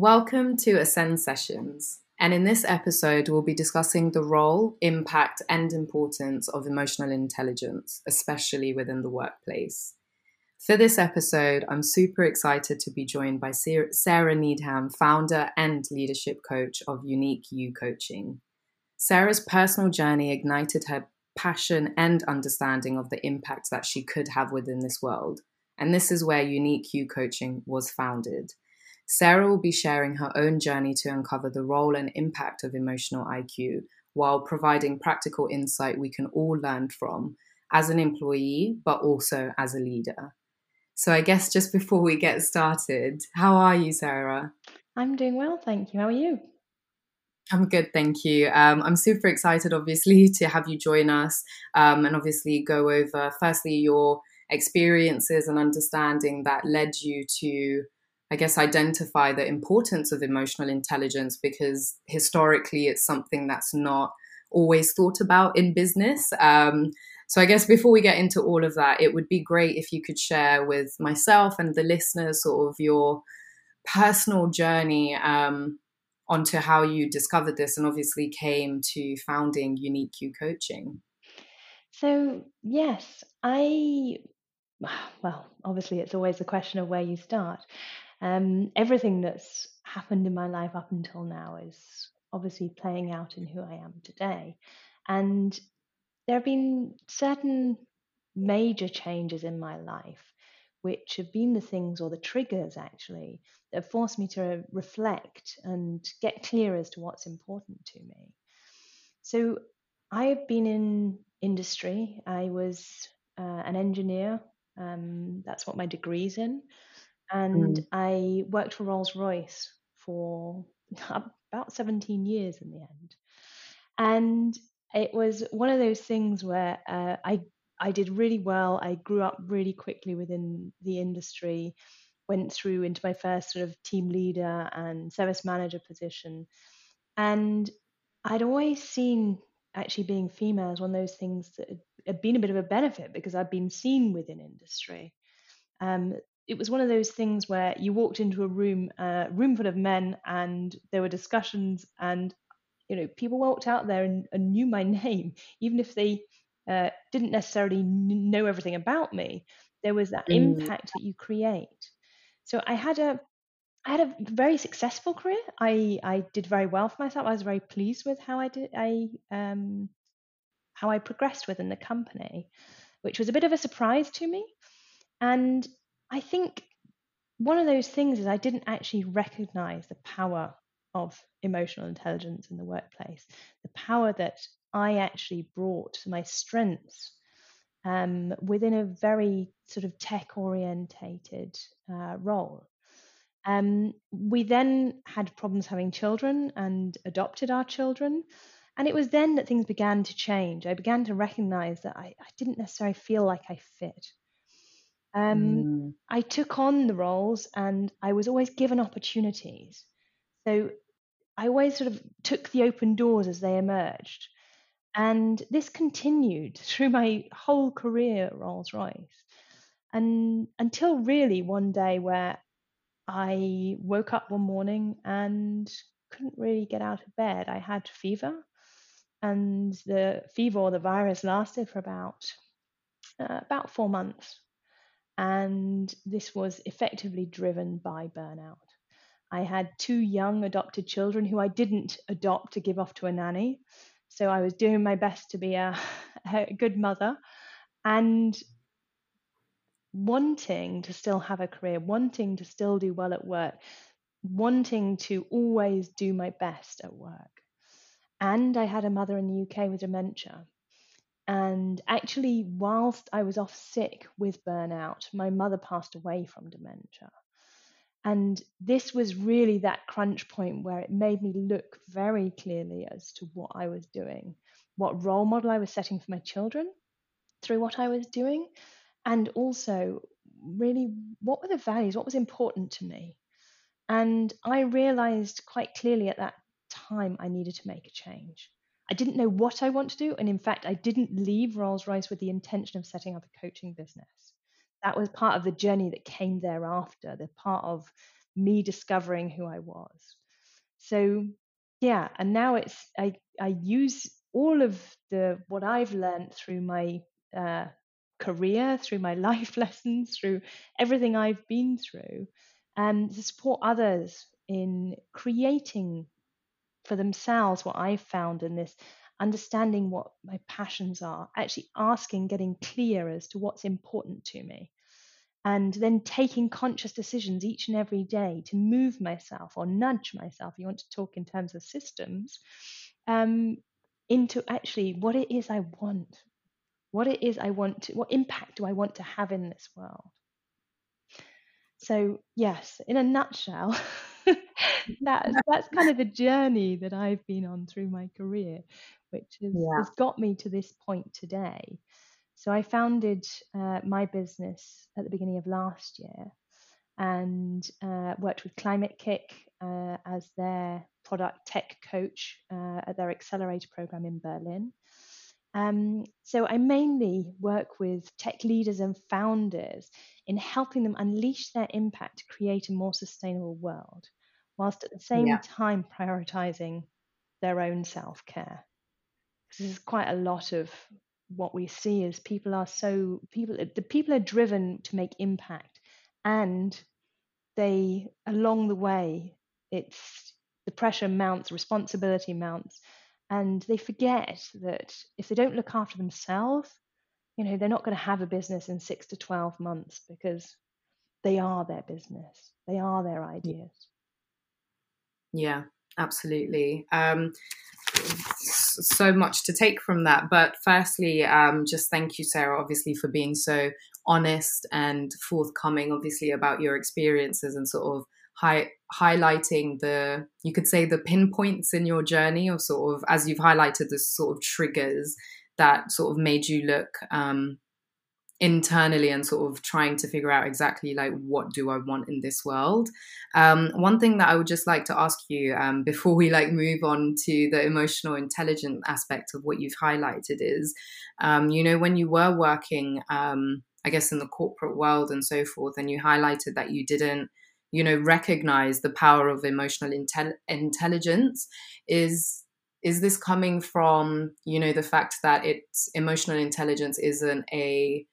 Welcome to Ascend Sessions. And in this episode, we'll be discussing the role, impact, and importance of emotional intelligence, especially within the workplace. For this episode, I'm super excited to be joined by Sarah Needham, founder and leadership coach of Unique-U Coaching. Sarah's personal journey ignited her passion and understanding of the impact that she could have within this world. And this is where Unique-U Coaching was founded. Sarah will be sharing her own journey to uncover the role and impact of emotional IQ while providing practical insight we can all learn from as an employee, but also as a leader. So, I guess just before we get started, how are you, Sarah? I'm doing well, thank you. How are you? I'm good, thank you. Um, I'm super excited, obviously, to have you join us um, and obviously go over, firstly, your experiences and understanding that led you to, I guess, identify the importance of emotional intelligence because historically it's something that's not always thought about in business. Um, so, I guess before we get into all of that, it would be great if you could share with myself and the listeners sort of your personal journey um, onto how you discovered this and obviously came to founding Unique-U Coaching. So, yes, I, well, obviously, it's always a question of where you start. Um, everything that's happened in my life up until now is obviously playing out in who I am today. And there have been certain major changes in my life which have been the things or the triggers actually that have forced me to reflect and get clear as to what's important to me. So I have been in industry. I was uh, an engineer. Um, that's what my degree's in. And mm. I worked for Rolls Royce for about 17 years in the end. And it was one of those things where uh, I I did really well. I grew up really quickly within the industry, went through into my first sort of team leader and service manager position. And I'd always seen actually being female as one of those things that had been a bit of a benefit because I'd been seen within industry. Um, it was one of those things where you walked into a room, a uh, room full of men, and there were discussions, and you know people walked out there and, and knew my name, even if they uh, didn't necessarily know everything about me, there was that mm. impact that you create. So I had a I had a very successful career. I I did very well for myself. I was very pleased with how I did I um how I progressed within the company, which was a bit of a surprise to me. And I think one of those things is I didn't actually recognize the power of emotional intelligence in the workplace, the power that I actually brought my strengths um, within a very sort of tech orientated uh, role. Um, we then had problems having children and adopted our children. And it was then that things began to change. I began to recognize that I, I didn't necessarily feel like I fit. Um, mm. I took on the roles and I was always given opportunities. So I always sort of took the open doors as they emerged. And this continued through my whole career at Rolls Royce. And until really one day where I woke up one morning and couldn't really get out of bed. I had fever, and the fever or the virus lasted for about uh, about four months. And this was effectively driven by burnout. I had two young adopted children who I didn't adopt to give off to a nanny. So I was doing my best to be a, a good mother and wanting to still have a career, wanting to still do well at work, wanting to always do my best at work. And I had a mother in the UK with dementia. And actually, whilst I was off sick with burnout, my mother passed away from dementia. And this was really that crunch point where it made me look very clearly as to what I was doing, what role model I was setting for my children through what I was doing, and also really what were the values, what was important to me. And I realized quite clearly at that time I needed to make a change. I didn't know what I want to do. And in fact, I didn't leave Rolls Royce with the intention of setting up a coaching business that was part of the journey that came thereafter, the part of me discovering who I was. So yeah, and now it's I I use all of the what I've learned through my uh, career, through my life lessons, through everything I've been through, and to support others in creating for themselves what I've found in this, understanding what my passions are, actually asking, getting clear as to what's important to me, and then taking conscious decisions each and every day to move myself or nudge myself. You want to talk in terms of systems. Um, into actually what it is I want, what it is I want to, what impact do I want to have in this world? So, yes, in a nutshell, that's, that's kind of the journey that I've been on through my career, which has, yeah. has got me to this point today. So, I founded uh, my business at the beginning of last year and uh, worked with Climate-KIC uh, as their product tech coach uh, at their accelerator program in Berlin. Um, so I mainly work with tech leaders and founders in helping them unleash their impact to create a more sustainable world, whilst at the same yeah. time prioritizing their own self care. This is quite a lot of what we see is people are so people the people are driven to make impact and they along the way it's the pressure mounts responsibility mounts and they forget that if they don't look after themselves you know they're not going to have a business in 6 to 12 months because they are their business they are their ideas yeah absolutely. Um, so much to take from that but firstly um, just thank you sarah obviously for being so honest and forthcoming obviously about your experiences and sort of high, highlighting the you could say the pinpoints in your journey or sort of as you've highlighted the sort of triggers that sort of made you look um, internally and sort of trying to figure out exactly like what do I want in this world. Um, one thing that I would just like to ask you um, before we like move on to the emotional intelligent aspect of what you've highlighted is, um, you know, when you were working, um, I guess in the corporate world and so forth, and you highlighted that you didn't you know recognize the power of emotional intel- intelligence is is this coming from you know the fact that it's emotional intelligence isn't a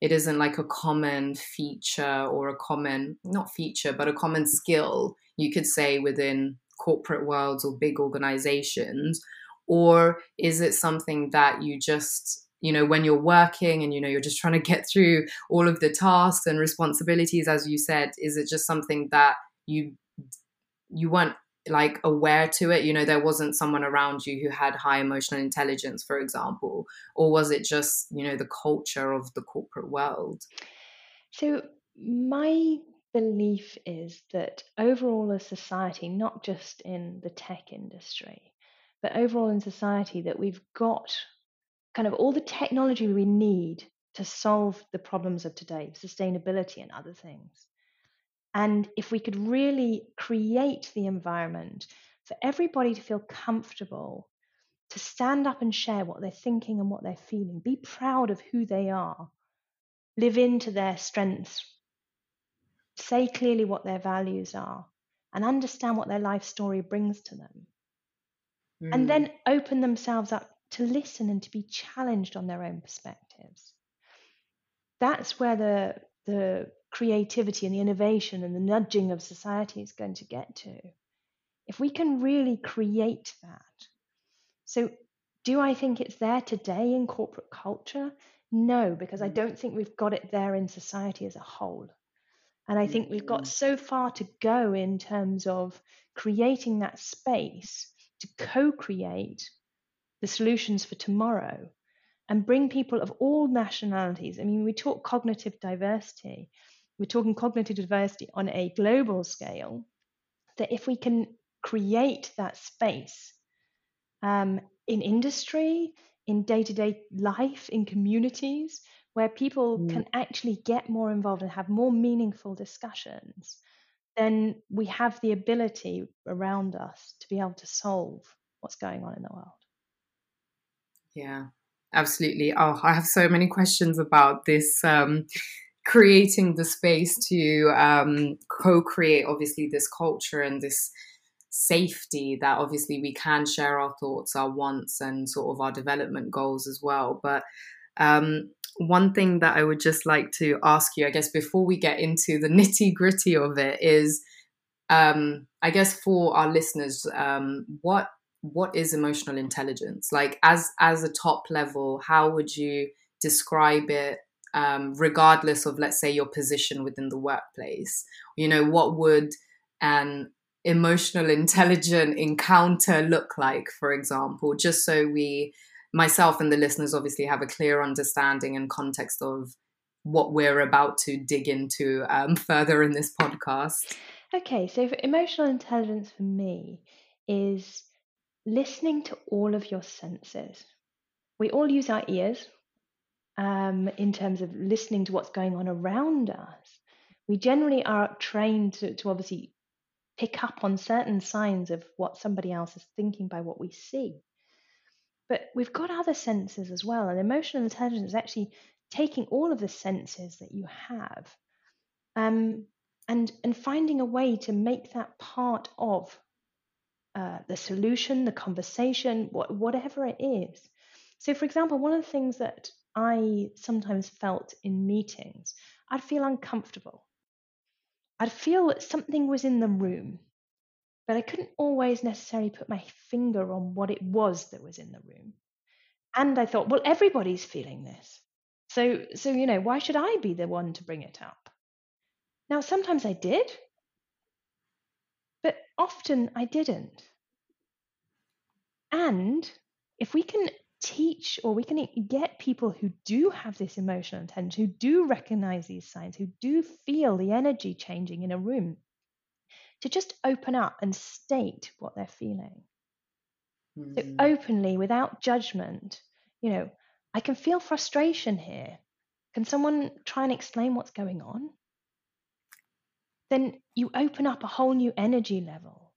it isn't like a common feature or a common not feature but a common skill you could say within corporate worlds or big organizations? Or is it something that you just you know when you're working and you know you're just trying to get through all of the tasks and responsibilities as you said is it just something that you you weren't like aware to it you know there wasn't someone around you who had high emotional intelligence for example or was it just you know the culture of the corporate world so my belief is that overall as society not just in the tech industry but overall in society that we've got kind of all the technology we need to solve the problems of today, sustainability and other things. And if we could really create the environment for everybody to feel comfortable to stand up and share what they're thinking and what they're feeling, be proud of who they are, live into their strengths, say clearly what their values are, and understand what their life story brings to them. Mm. And then open themselves up to listen and to be challenged on their own perspectives. That's where the, the creativity and the innovation and the nudging of society is going to get to. If we can really create that. So, do I think it's there today in corporate culture? No, because I mm. don't think we've got it there in society as a whole. And I think we've got mm. so far to go in terms of creating that space to co create the solutions for tomorrow and bring people of all nationalities. I mean, we talk cognitive diversity, we're talking cognitive diversity on a global scale, that if we can create that space um, in industry, in day to day life, in communities, where people mm. can actually get more involved and have more meaningful discussions, then we have the ability around us to be able to solve what's going on in the world. Yeah, absolutely. Oh, I have so many questions about this. Um, creating the space to um, co-create obviously this culture and this safety that obviously we can share our thoughts our wants and sort of our development goals as well but um, one thing that i would just like to ask you i guess before we get into the nitty gritty of it is um, i guess for our listeners um, what what is emotional intelligence? Like as as a top level how would you describe it um, regardless of let's say your position within the workplace? You know what would an emotional intelligent encounter look like for example? Just so we myself and the listeners obviously have a clear understanding and context of what we're about to dig into um, further in this podcast. Okay so emotional intelligence for me is listening to all of your senses we all use our ears um, in terms of listening to what's going on around us. We generally are trained to, to obviously pick up on certain signs of what somebody else is thinking by what we see. But we've got other senses as well, and emotional intelligence is actually taking all of the senses that you have um, and, and finding a way to make that part of uh, the solution, the conversation, what, whatever it is. So, for example, one of the things that I sometimes felt in meetings, I'd feel uncomfortable. I'd feel that something was in the room, but I couldn't always necessarily put my finger on what it was that was in the room. And I thought, well, everybody's feeling this. So, so you know, why should I be the one to bring it up? Now, sometimes I did, but often I didn't. And if we can teach or we can get people who do have this emotional intelligence, who do recognize these signs, who do feel the energy changing in a room, to just open up and state what they're feeling. Mm. So hmm. openly, without judgment, you know, I can feel frustration here. Can someone try and explain what's going on? Then you open up a whole new energy level.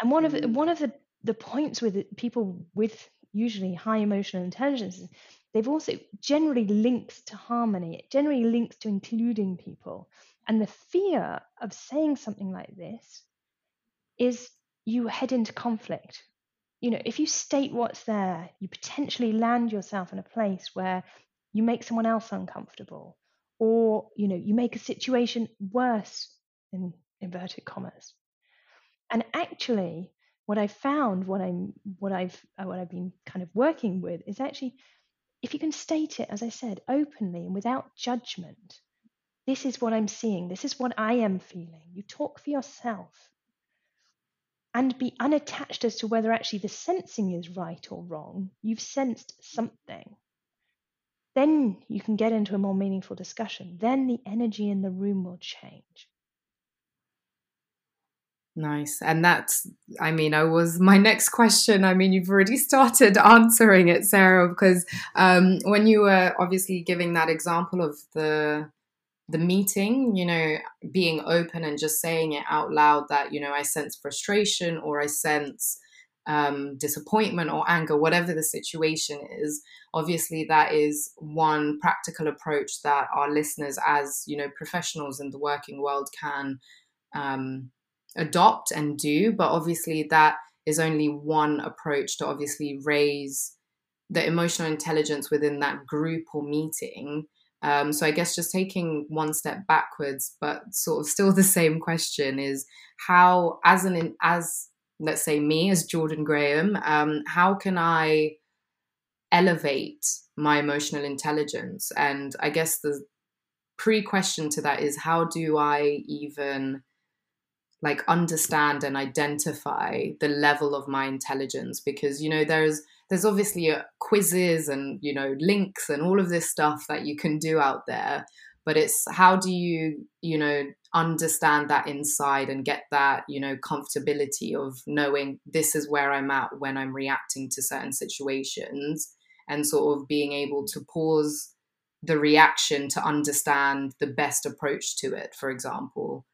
And one mm. of hmm. one of the, the points with people with usually high emotional intelligence, they've also generally links to harmony. It generally links to including people. And the fear of saying something like this is you head into conflict. You know, if you state what's there, you potentially land yourself in a place where you make someone else uncomfortable, or you know, you make a situation worse in inverted commas. And actually, what I've found, what I'm, what I've, uh, what I've been kind of working with is actually, if you can state it, as I said, openly and without judgment, this is what I'm seeing, this is what I am feeling. You talk for yourself and be unattached as to whether actually the sensing is right or wrong. You've sensed something. Then you can get into a more meaningful discussion. Then the energy in the room will change. Nice. And that's, I mean, I was my next question. I mean, you've already started answering it, Sarah, because um, when you were obviously giving that example of the the meeting, you know, being open and just saying it out loud that, you know, I sense frustration or I sense um, disappointment or anger, whatever the situation is. Obviously, that is one practical approach that our listeners, as you know, professionals in the working world, can um, adopt and do but obviously that is only one approach to obviously raise the emotional intelligence within that group or meeting. Um, so i guess just taking one step backwards but sort of still the same question is how as an as let's say me as jordan graham um, how can i elevate my emotional intelligence? And i guess the pre-question to that is how do i even like understand and identify the level of my intelligence because you know there's there's obviously uh, quizzes and you know links and all of this stuff that you can do out there but it's how do you you know understand that inside and get that you know comfortability of knowing this is where i'm at when i'm reacting to certain situations and sort of being able to pause the reaction to understand the best approach to it for example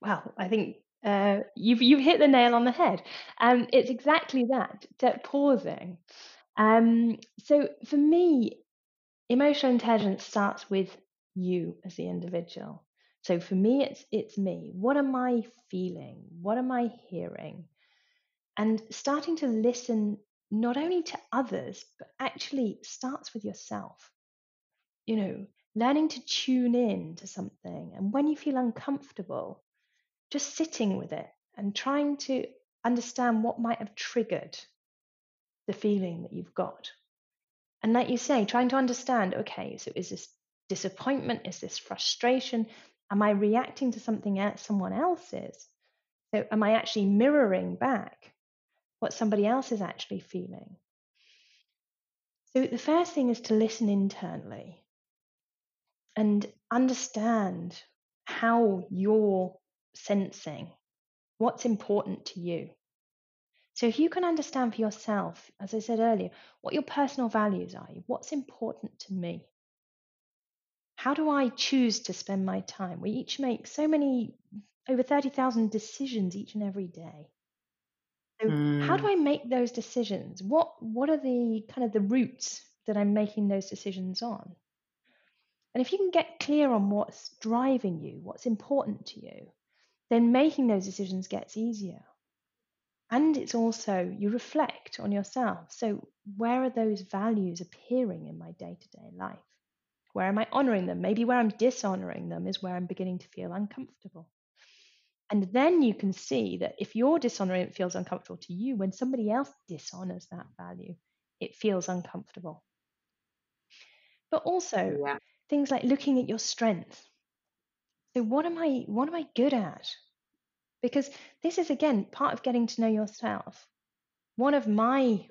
well, I think uh, you've you've hit the nail on the head. Um, it's exactly that, that pausing. Um, so for me, emotional intelligence starts with you as the individual. So for me, it's it's me. What am I feeling? What am I hearing? And starting to listen not only to others, but actually starts with yourself. You know, learning to tune in to something. And when you feel uncomfortable, just sitting with it and trying to understand what might have triggered the feeling that you've got. And like you say, trying to understand okay, so is this disappointment? Is this frustration? Am I reacting to something else someone else's? So am I actually mirroring back what somebody else is actually feeling? So the first thing is to listen internally and understand how you're sensing what's important to you. So if you can understand for yourself, as I said earlier, what your personal values are, what's important to me, how do I choose to spend my time? We each make so many, over 30,000 decisions each and every day. So mm. how do mm. I make those decisions? What what are the kind of the routes that I'm making those decisions on? And if you can get clear on what's driving you, what's important to you, then making those decisions gets easier. And it's also you reflect on yourself. So where are those values appearing in my day-to-day life? Where am I honoring them? Maybe where I'm dishonoring them is where I'm beginning to feel uncomfortable. And then you can see that if you're dishonoring it feels uncomfortable to you, when somebody else dishonors that value, it feels uncomfortable. But also yeah. things like looking at your strengths. So what am I what am I good at? Because this is again part of getting to know yourself. One of my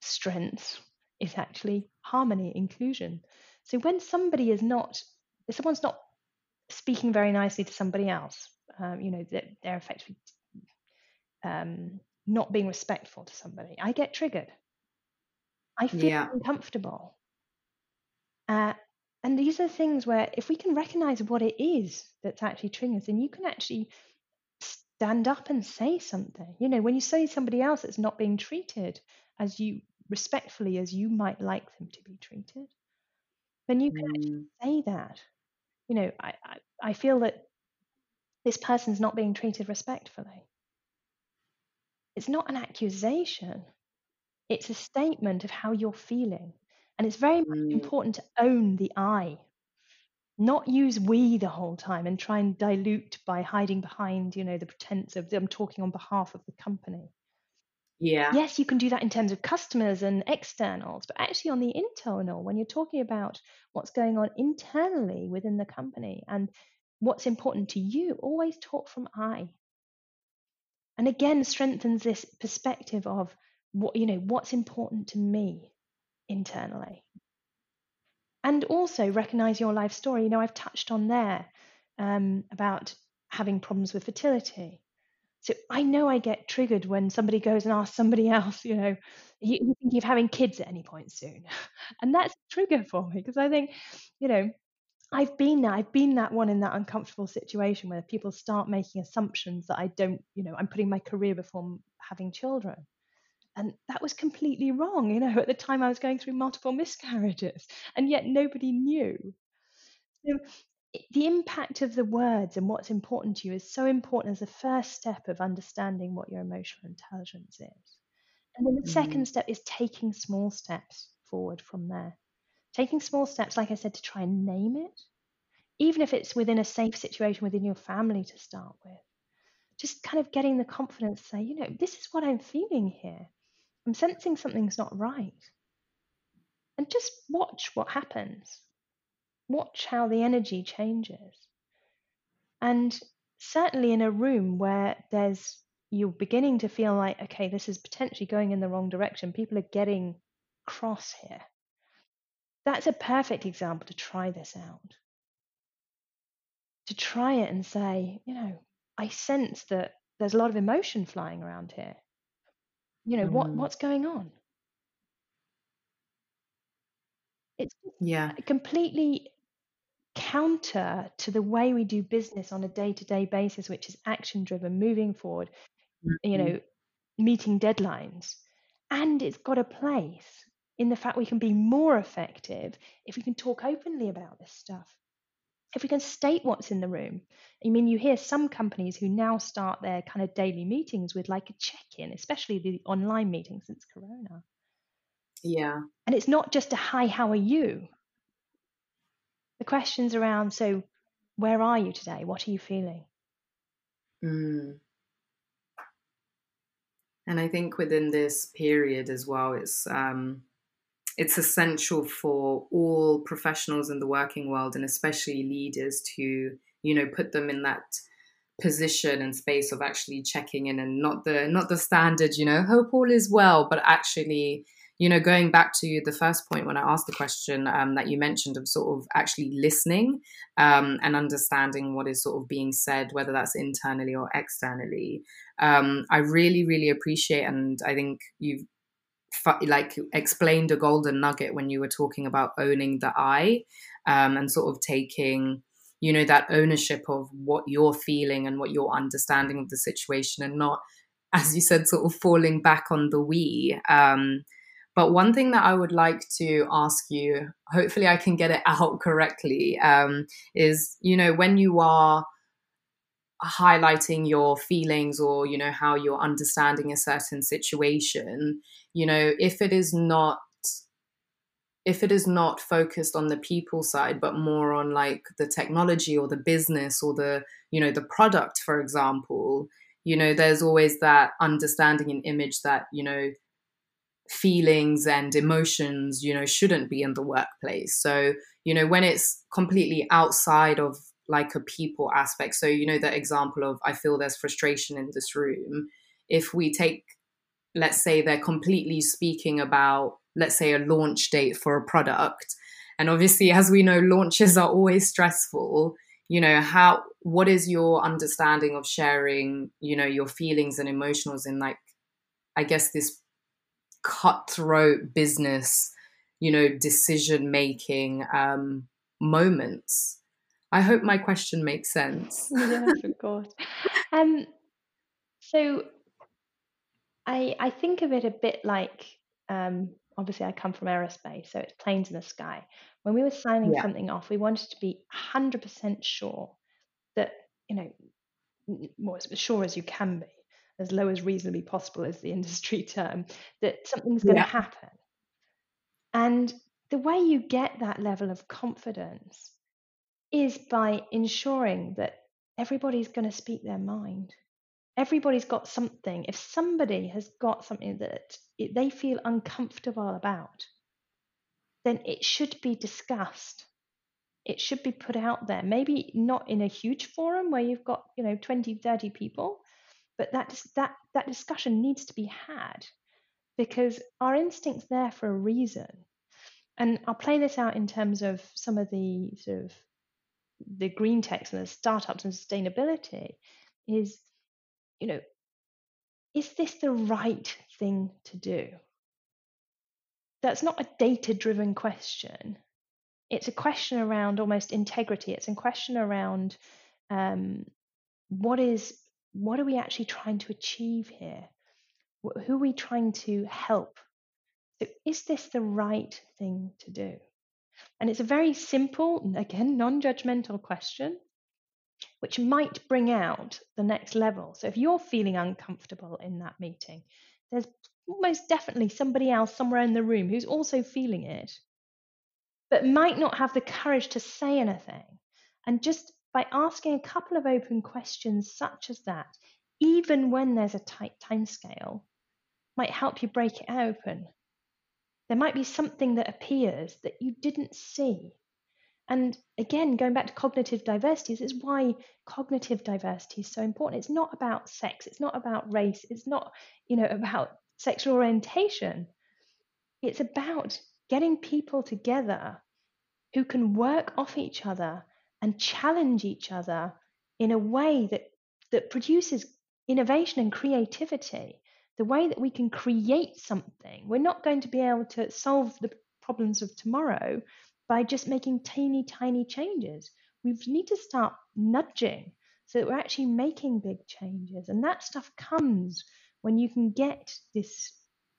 strengths is actually harmony, inclusion. So when somebody is not, if someone's not speaking very nicely to somebody else, um, you know, that they're effectively um, not being respectful to somebody, I get triggered. I feel yeah. uncomfortable. Uh, and these are things where if we can recognize what it is that's actually triggering us, then you can actually stand up and say something. You know, when you say somebody else that's not being treated as you respectfully as you might like them to be treated, then you can mm. actually say that. You know, I, I, I feel that this person's not being treated respectfully. It's not an accusation, it's a statement of how you're feeling. And it's very mm. important to own the I, not use we the whole time and try and dilute by hiding behind, you know, the pretense of them talking on behalf of the company. Yeah. Yes, you can do that in terms of customers and externals, but actually on the internal, when you're talking about what's going on internally within the company and what's important to you, always talk from I. And again, strengthens this perspective of what, you know, what's important to me internally. And also recognize your life story. You know, I've touched on there um, about having problems with fertility so I know I get triggered when somebody goes and asks somebody else, you know, you, think you thinking of having kids at any point soon? And that's a trigger for me because I think, you know, I've been there. I've been that one in that uncomfortable situation where people start making assumptions that I don't, you know, I'm putting my career before having children. And that was completely wrong. You know, at the time I was going through multiple miscarriages and yet nobody knew. So the impact of the words and what's important to you is so important as a first step of understanding what your emotional intelligence is. And then the mm-hmm. second step is taking small steps forward from there. Taking small steps, like I said, to try and name it, even if it's within a safe situation within your family to start with. Just kind of getting the confidence to say, you know, this is what I'm feeling here. I'm sensing something's not right. And just watch what happens watch how the energy changes. And certainly in a room where there's you're beginning to feel like, okay, this is potentially going in the wrong direction, people are getting cross here. That's a perfect example to try this out. To try it and say, you know, I sense that there's a lot of emotion flying around here. You know, mm. what what's going on? It's yeah completely counter to the way we do business on a day-to-day basis which is action driven moving forward mm-hmm. you know meeting deadlines and it's got a place in the fact we can be more effective if we can talk openly about this stuff if we can state what's in the room, I mean, you hear some companies who now start their kind of daily meetings with like a check in, especially the online meetings since Corona. Yeah. And it's not just a hi, how are you? The questions around, so where are you today? What are you feeling? Mm. And I think within this period as well, it's um, it's essential for all professionals in the working world and especially leaders to you know put them in that position and space of actually checking in and not the not the standard you know hope all is well but actually you know going back to the first point when i asked the question um, that you mentioned of sort of actually listening um, and understanding what is sort of being said whether that's internally or externally um, i really really appreciate and i think you've like explained a golden nugget when you were talking about owning the I um, and sort of taking you know that ownership of what you're feeling and what your understanding of the situation and not as you said sort of falling back on the we um, but one thing that i would like to ask you hopefully i can get it out correctly um, is you know when you are highlighting your feelings or you know how you're understanding a certain situation you know if it is not if it is not focused on the people side but more on like the technology or the business or the you know the product for example you know there's always that understanding and image that you know feelings and emotions you know shouldn't be in the workplace. So you know when it's completely outside of like a people aspect. So, you know, the example of I feel there's frustration in this room. If we take, let's say, they're completely speaking about, let's say, a launch date for a product. And obviously, as we know, launches are always stressful. You know, how, what is your understanding of sharing, you know, your feelings and emotions in like, I guess, this cutthroat business, you know, decision making um, moments? I hope my question makes sense. yes, of course. Um, so I I think of it a bit like um, obviously I come from aerospace, so it's planes in the sky. When we were signing yeah. something off, we wanted to be 100% sure that you know, more as sure as you can be, as low as reasonably possible is the industry term, that something's going to yeah. happen. And the way you get that level of confidence is by ensuring that everybody's going to speak their mind. Everybody's got something. If somebody has got something that it, they feel uncomfortable about, then it should be discussed. It should be put out there. Maybe not in a huge forum where you've got, you know, 20, 30 people, but that, that, that discussion needs to be had because our instinct's there for a reason. And I'll play this out in terms of some of the sort of the green techs and the startups and sustainability is, you know, is this the right thing to do? That's not a data driven question. It's a question around almost integrity. It's a question around um, what is what are we actually trying to achieve here? Who are we trying to help? So is this the right thing to do? And it's a very simple, again, non judgmental question, which might bring out the next level. So if you're feeling uncomfortable in that meeting, there's most definitely somebody else somewhere in the room who's also feeling it, but might not have the courage to say anything. And just by asking a couple of open questions, such as that, even when there's a tight time scale, might help you break it open there might be something that appears that you didn't see. And again, going back to cognitive diversity, this is why cognitive diversity is so important. It's not about sex, it's not about race, it's not, you know, about sexual orientation. It's about getting people together who can work off each other and challenge each other in a way that that produces innovation and creativity the way that we can create something, we're not going to be able to solve the problems of tomorrow by just making tiny, tiny changes. We need to start nudging so that we're actually making big changes. And that stuff comes when you can get this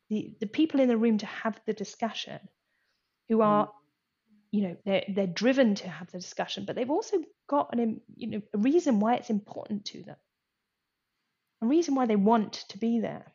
the, the people in the room to have the discussion who mm. are you know they're they're driven to have the discussion, but they've also got an you know a reason why it's important to them, a reason why they want to be there.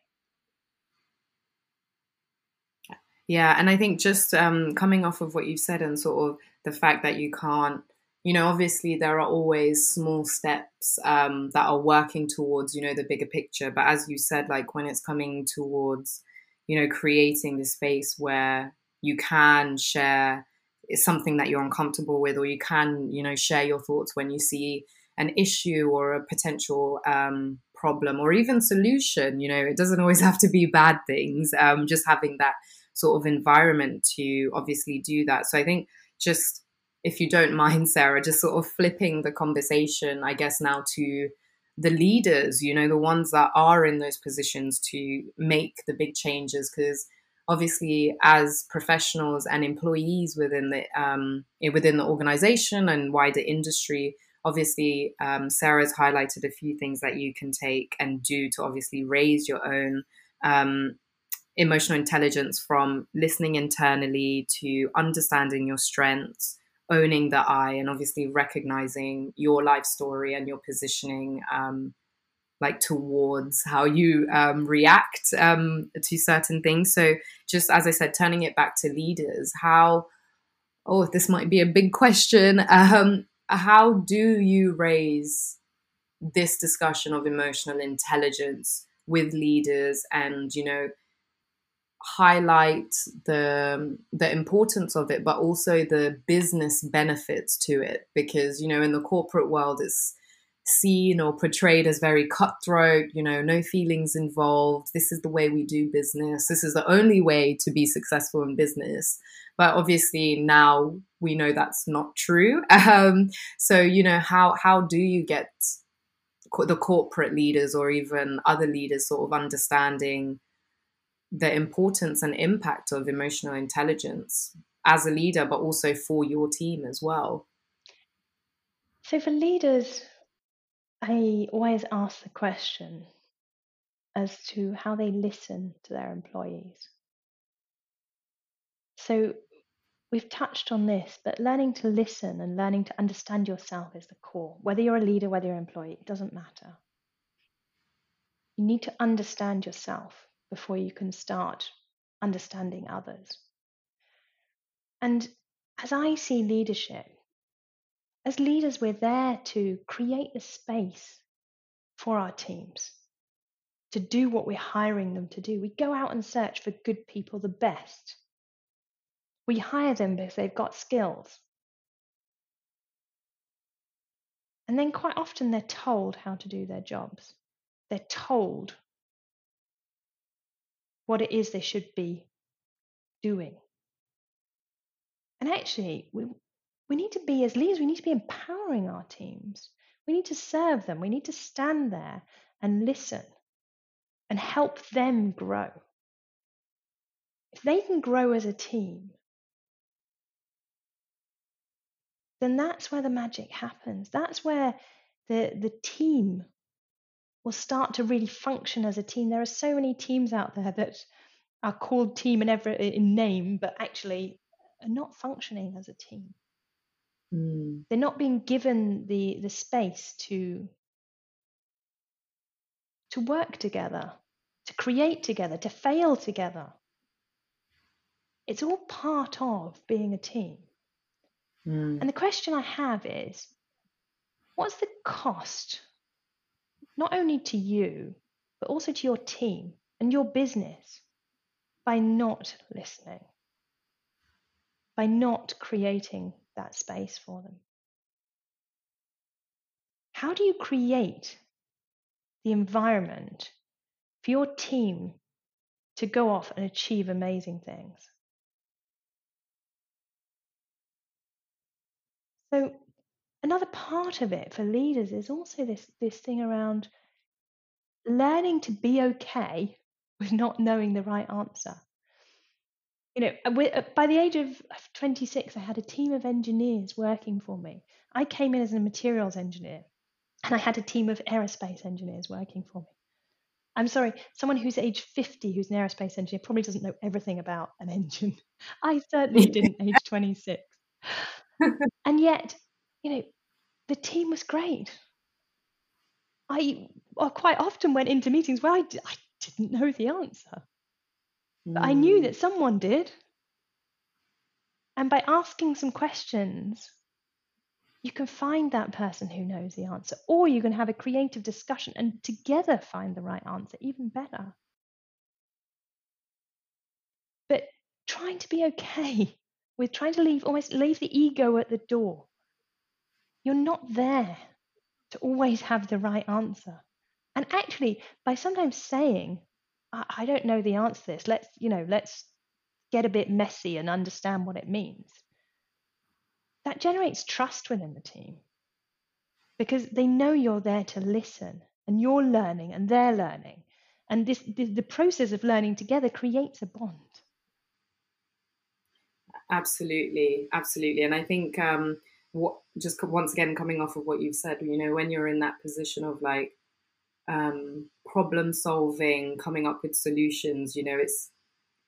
Yeah, and I think just um, coming off of what you've said and sort of the fact that you can't, you know, obviously there are always small steps um, that are working towards, you know, the bigger picture. But as you said, like when it's coming towards, you know, creating the space where you can share something that you're uncomfortable with, or you can, you know, share your thoughts when you see an issue or a potential um, problem or even solution. You know, it doesn't always have to be bad things. Um, just having that sort of environment to obviously do that. So I think just if you don't mind, Sarah, just sort of flipping the conversation, I guess, now to the leaders, you know, the ones that are in those positions to make the big changes. Because obviously, as professionals and employees within the um, within the organization and wider industry, obviously, um, Sarah's highlighted a few things that you can take and do to obviously raise your own um, emotional intelligence from listening internally to understanding your strengths, owning the I, and obviously recognizing your life story and your positioning. Um, like towards how you um, react um, to certain things. So, just as I said, turning it back to leaders, how, oh, this might be a big question. Um, how do you raise this discussion of emotional intelligence with leaders and, you know, highlight the the importance of it but also the business benefits to it. Because you know in the corporate world it's seen or portrayed as very cutthroat you know no feelings involved. This is the way we do business. This is the only way to be successful in business. But obviously now we know that's not true. Um, so you know how how do you get the corporate leaders or even other leaders sort of understanding the importance and impact of emotional intelligence as a leader, but also for your team as well? So, for leaders, I always ask the question as to how they listen to their employees. So, we've touched on this, but learning to listen and learning to understand yourself is the core. Whether you're a leader, whether you're an employee, it doesn't matter. You need to understand yourself before you can start understanding others. And as I see leadership, as leaders, we're there to create a space for our teams to do what we're hiring them to do. We go out and search for good people, the best. We hire them because they've got skills. And then quite often they're told how to do their jobs. They're told what it is they should be doing. And actually, we, we need to be, as leaders, we need to be empowering our teams. We need to serve them. We need to stand there and listen and help them grow. If they can grow as a team, then that's where the magic happens. That's where the, the team will start to really function as a team. There are so many teams out there that are called team in every in name, but actually are not functioning as a team. Mm. They're not being given the the space to to work together, to create together, to fail together. It's all part of being a team. Mm. And the question I have is what's the cost not only to you, but also to your team and your business by not listening, by not creating that space for them? How do you create the environment for your team to go off and achieve amazing things? So, another part of it for leaders is also this this thing around learning to be okay with not knowing the right answer. You know, uh, uh, by the age of 26, I had a team of engineers working for me. I came in as a materials engineer, and I had a team of aerospace engineers working for me. I'm sorry, someone who's age 50 who's an aerospace engineer probably doesn't know everything about an engine. I certainly didn't age 26. and yet, you know, the team was great. I, I quite often went into meetings where I, I didn't know the answer, but I knew mm. that someone did. And by asking some questions, you can find that person who knows the answer, or you can have a creative discussion and together find the right answer, even better. But trying to be okay with trying to leave almost leave the ego at the door. You're not there to always have the right answer. And actually, by sometimes saying, I, I don't know the answer to this, let's, you know, let's get a bit messy and understand what it means. That generates trust within the team because they know you're there to listen and you're learning and they're learning. And this, the, the process of learning together creates a bond. Absolutely, absolutely. And I think um, what just once again coming off of what you've said, you know, when you're in that position of like um, problem solving, coming up with solutions, you know, it's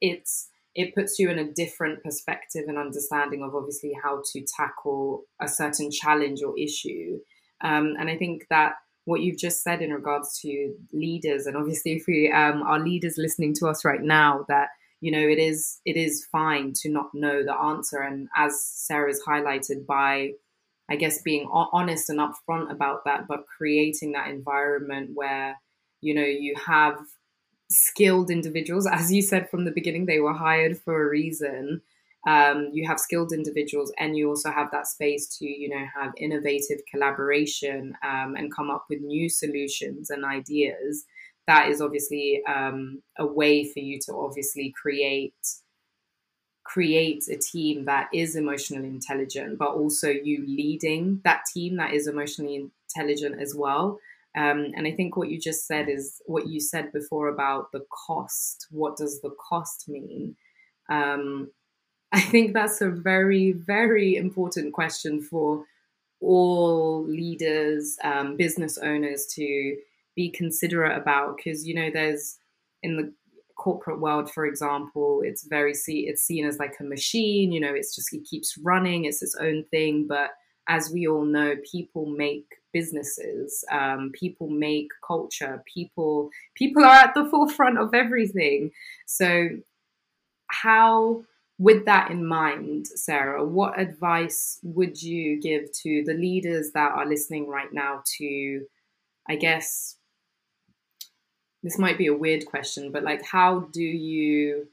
it's it puts you in a different perspective and understanding of obviously how to tackle a certain challenge or issue. Um, and I think that what you've just said in regards to leaders, and obviously if we um, are leaders listening to us right now, that you know it is it is fine to not know the answer, and as Sarah's highlighted by I guess being honest and upfront about that, but creating that environment where you know you have skilled individuals, as you said from the beginning, they were hired for a reason. Um, you have skilled individuals, and you also have that space to you know have innovative collaboration um, and come up with new solutions and ideas. That is obviously um, a way for you to obviously create create a team that is emotionally intelligent, but also you leading that team that is emotionally intelligent as well. Um, and I think what you just said is what you said before about the cost. What does the cost mean? Um, I think that's a very, very important question for all leaders, um, business owners to be considerate about because, you know, there's in the corporate world, for example, it's very see it's seen as like a machine. You know, it's just it keeps running. It's its own thing. But as we all know, people make businesses. Um, people make culture. People people are at the forefront of everything. So, how with that in mind, Sarah, what advice would you give to the leaders that are listening right now to, I guess, this might be a weird question, but like, how do you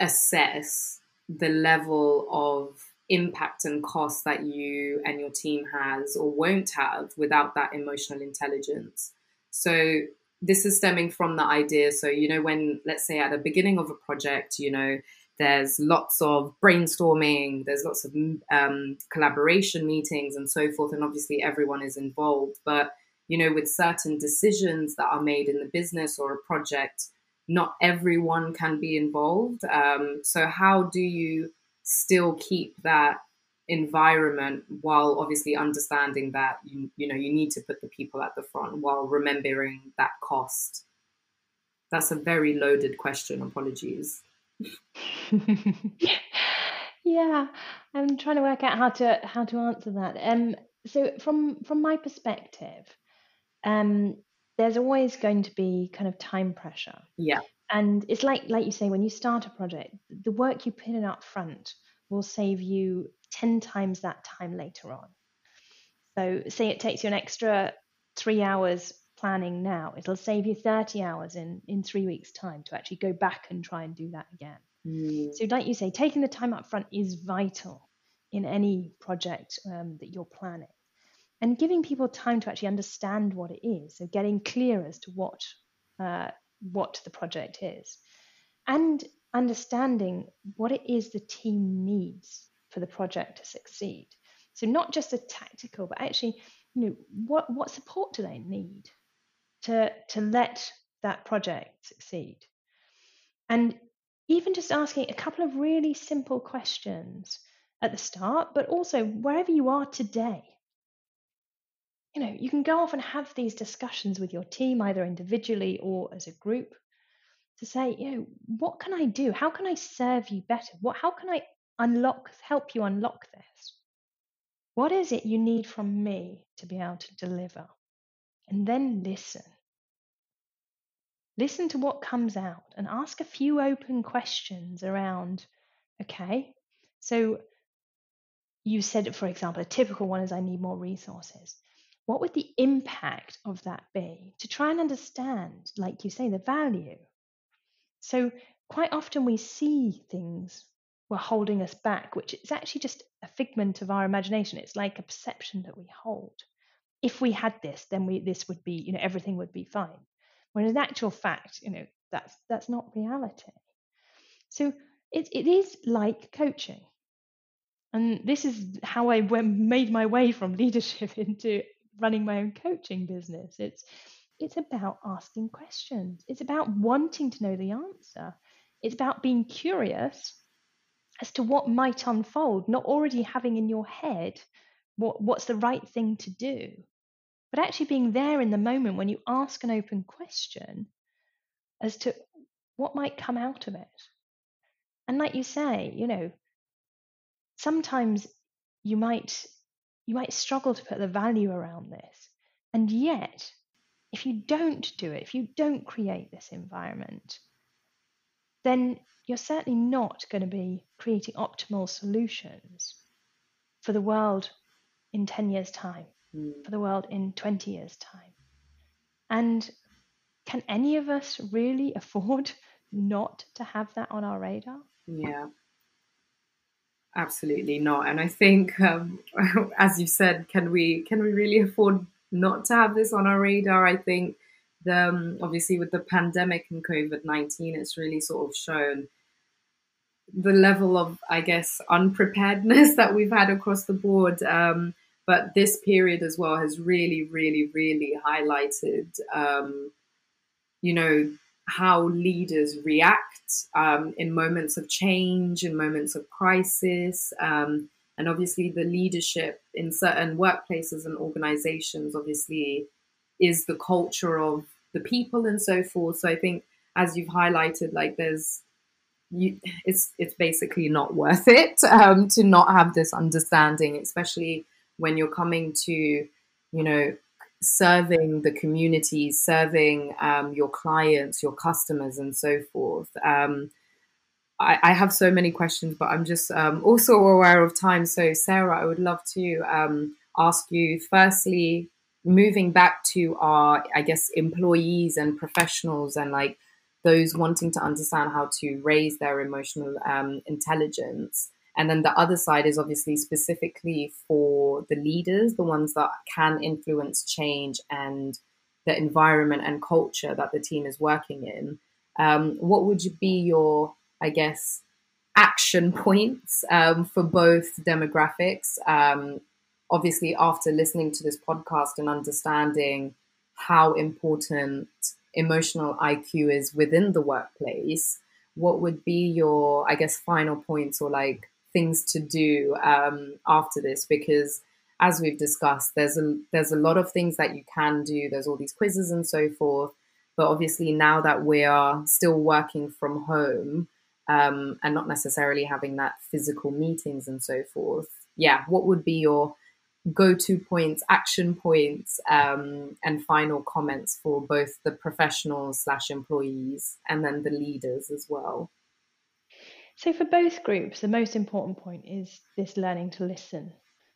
assess the level of impact and cost that you and your team has or won't have without that emotional intelligence? So, this is stemming from the idea. So, you know, when let's say at the beginning of a project, you know, there's lots of brainstorming, there's lots of um, collaboration meetings and so forth, and obviously everyone is involved. But you know, with certain decisions that are made in the business or a project, not everyone can be involved. Um, so, how do you still keep that environment while obviously understanding that you, you know you need to put the people at the front while remembering that cost? That's a very loaded question. Apologies. yeah, I'm trying to work out how to how to answer that. Um, so from from my perspective, um, there's always going to be kind of time pressure. Yeah. And it's like like you say, when you start a project, the work you put in up front will save you 10 times that time later on. So say it takes you an extra three hours planning now, it'll save you 30 hours in, in three weeks' time to actually go back and try and do that again. Mm. So, like you say, taking the time up front is vital in any project um, that you're planning and giving people time to actually understand what it is. So getting clear as to what uh, what the project is, and understanding what it is the team needs for the project to succeed. So not just a tactical, but actually, you know, what what support do they need to to let that project succeed? And even just asking a couple of really simple questions at the start, but also wherever you are today you know, you can go off and have these discussions with your team, either individually or as a group, to say, you know, what can I do? How can I serve you better? What how can I unlock, help you unlock this? What is it you need from me to be able to deliver? And then listen. Listen to what comes out and ask a few open questions around okay, so you said, for example, a typical one is I need more resources. What would the impact of that be to try and understand, like you say, the value? So, quite often we see things were holding us back, which is actually just a figment of our imagination. It's like a perception that we hold. If we had this, then we this would be, you know, everything would be fine. When in actual fact, you know, that's that's not reality. So it, it is like coaching. And this is how I made my way from leadership into running my own coaching business. It's it's about asking questions. It's about wanting to know the answer. It's about being curious as to what might unfold, not already having in your head what, what's the right thing to do, but actually being there in the moment when you ask an open question as to what might come out of it. And like you say, you know, sometimes you might you might struggle to put the value around this. And yet, if you don't do it, if you don't create this environment, then you're certainly not going to be creating optimal solutions for the world in 10 years' time, mm. for the world in 20 years' time. And can any of us really afford not to have that on our radar? Yeah. Absolutely not. And I think, um, as you said, can we can we really afford not to have this on our radar? I think the um, obviously with the pandemic and COVID nineteen, it's really sort of shown the level of, I guess, unpreparedness that we've had across the board. Um, but this period as well has really, really, really highlighted, um, you know, how leaders react um, in moments of change, in moments of crisis. Um, and obviously, the leadership in certain workplaces and organizations, obviously, is the culture of the people and so forth. So I think, as you've highlighted, like there's you, it's it's basically not worth it um, to not have this understanding, especially when you're coming to, you know, serving the community, serving um, your clients, your customers, and so forth. Um, I, I, have so many questions, but I'm just um, also aware of time. So, Sarah, I would love to um, ask you firstly, moving back to our, I guess, employees and professionals and like those wanting to understand how to raise their emotional um, intelligence. And then the other side is obviously specifically for the leaders, the ones that can influence change and the environment and culture that the team is working in. Um, what would be your, I guess, action points um, for both demographics? Um, obviously, after listening to this podcast and understanding how important emotional IQ is within the workplace, what would be your, I guess, final points or like things to do um, after this because as we've discussed there's a there's a lot of things that you can do. There's all these quizzes and so forth. But obviously now that we are still working from home um, and not necessarily having that physical meetings and so forth yeah what would be your go-to points action points um, and final comments for both the professionals slash employees and then the leaders as well so, for both groups, the most important point is this learning to listen.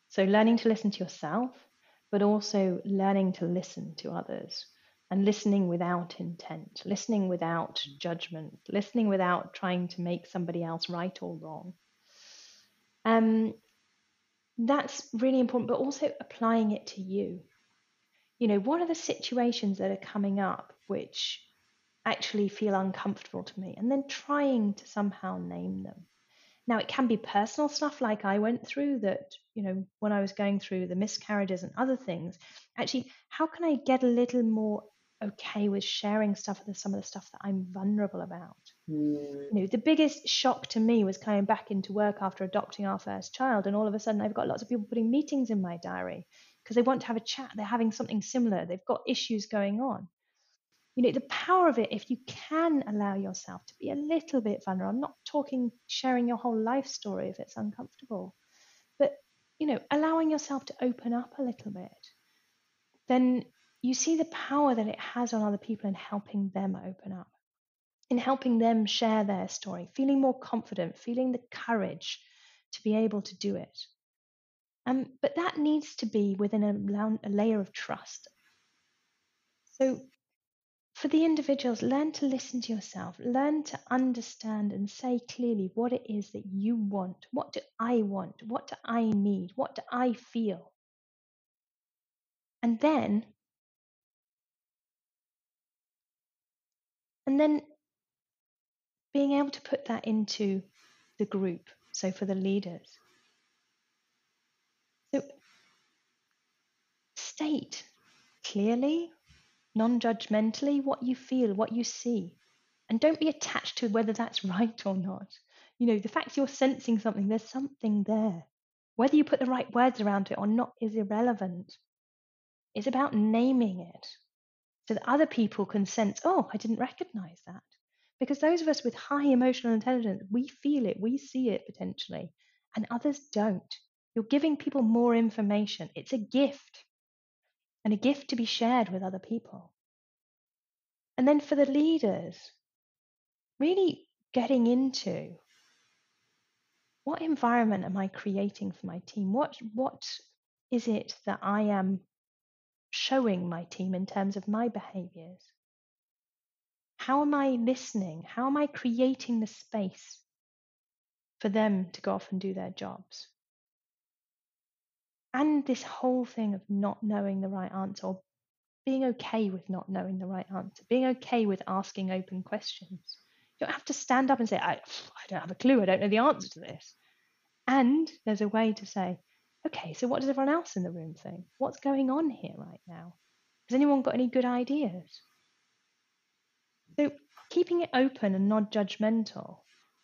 So, learning to listen to yourself, but also learning to listen to others and listening without intent, listening without judgment, listening without trying to make somebody else right or wrong. Um, that's really important, but also applying it to you. You know, what are the situations that are coming up which actually feel uncomfortable to me, and then trying to somehow name them. Now, it can be personal stuff like I went through that, you know, when I was going through the miscarriages and other things. Actually, how can I get a little more okay with sharing stuff with some of the stuff that I'm vulnerable about? Mm. You know, the biggest shock to me was coming back into work after adopting our first child, and all of a sudden I've got lots of people putting meetings in my diary because they want to have a chat. They're having something similar. They've got issues going on you know, the power of it, if you can allow yourself to be a little bit vulnerable, I'm not talking sharing your whole life story if it's uncomfortable, but, you know, allowing yourself to open up a little bit, then you see the power that it has on other people in helping them open up, in helping them share their story, feeling more confident, feeling the courage to be able to do it. Um, but that needs to be within a, a layer of trust. So, for the individuals, learn to listen to yourself, learn to understand and say clearly what it is that you want. What do I want? What do I need? What do I feel? And then And then being able to put that into the group, so for the leaders. So state clearly, non judgmentally, what you feel, what you see. And don't be attached to whether that's right or not. You know, the fact you're sensing something, there's something there. Whether you put the right words around it or not is irrelevant. It's about naming it so that other people can sense, oh, I didn't recognize that. Because those of us with high emotional intelligence, we feel it, we see it potentially, and others don't. You're giving people more information. It's a gift, and a gift to be shared with other people. And then for the leaders, really getting into what environment am I creating for my team? What what is it that I am showing my team in terms of my behaviors? How am I listening? How am I creating the space for them to go off and do their jobs? And this whole thing of not knowing the right answer or being okay with not knowing the right answer, being okay with asking open questions. You don't have to stand up and say, I, I don't have a clue, I don't know the answer to this. And there's a way to say, okay, so what does everyone else in the room think? What's going on here right now? Has anyone got any good ideas? So keeping it open and not judgmental,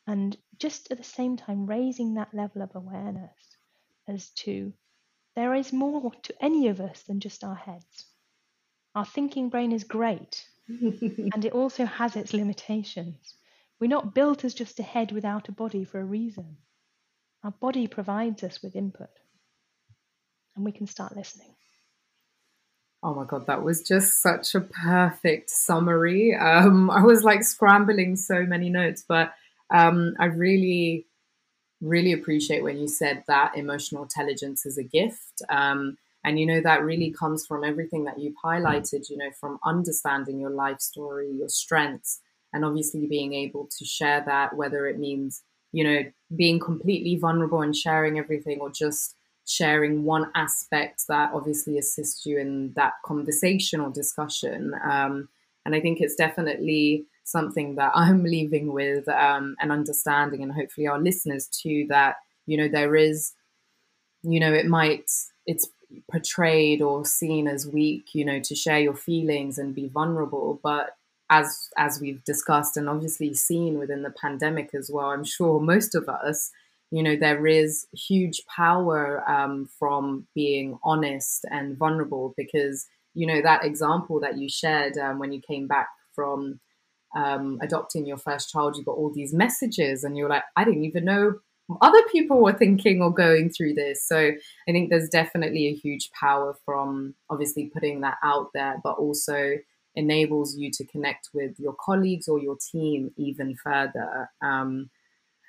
and just at the same time raising that level of awareness as to there is more to any of us than just our heads. Our thinking brain is great, and it also has its limitations. We're not built as just a head without a body for a reason. Our body provides us with input and we can start listening. Oh my God, that was just such a perfect summary. Um, I was like scrambling so many notes, but um, I really, really appreciate when you said that emotional intelligence is a gift. Um, and, you know, that really comes from everything that you've highlighted, you know, from understanding your life story, your strengths, and obviously being able to share that, whether it means, you know, being completely vulnerable and sharing everything or just sharing one aspect that obviously assists you in that conversation or discussion. Um, and I think it's definitely something that I'm leaving with um, an understanding, and hopefully our listeners too, that you know there is, you know, it might it's portrayed or seen as weak, you know, to share your feelings and be vulnerable, but as as we've discussed and obviously seen within the pandemic as well, I'm sure most of us you know there is huge power um, from being honest and vulnerable because you know that example that you shared um, when you came back from um, adopting your first child you got all these messages and you're like i didn't even know other people were thinking or going through this so i think there's definitely a huge power from obviously putting that out there but also enables you to connect with your colleagues or your team even further um,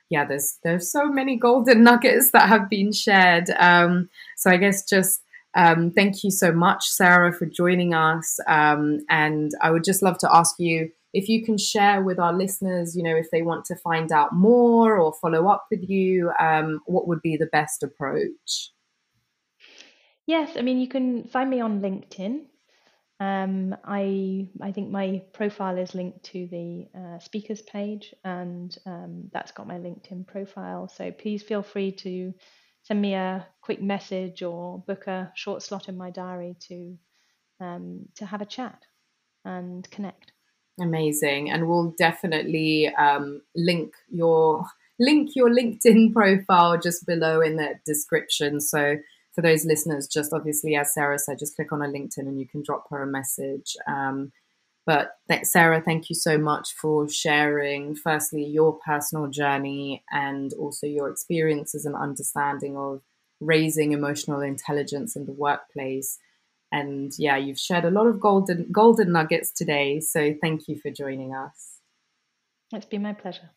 yeah, there's there's so many golden nuggets that have been shared. Um, so I guess just um, thank you so much, Sarah, for joining us. Um, and I would just love to ask you if you can share with our listeners, you know, if they want to find out more or follow up with you, um, what would be the best approach? Yes, I mean, you can find me on LinkedIn. Um, I I think my profile is linked to the uh, speakers page, and um, that's got my LinkedIn profile. So please feel free to send me a quick message or book a short slot in my diary to um, to have a chat and connect. Amazing, and we'll definitely um, link your link your LinkedIn profile just below in the description. So for those listeners, just obviously, as Sarah said, just click on her LinkedIn and you can drop her a message. Um, But th- Sarah, thank you so much for sharing, firstly, your personal journey and also your experiences and understanding of raising emotional intelligence in the workplace. And yeah, you've shared a lot of golden golden nuggets today. So thank you for joining us. It's been my pleasure.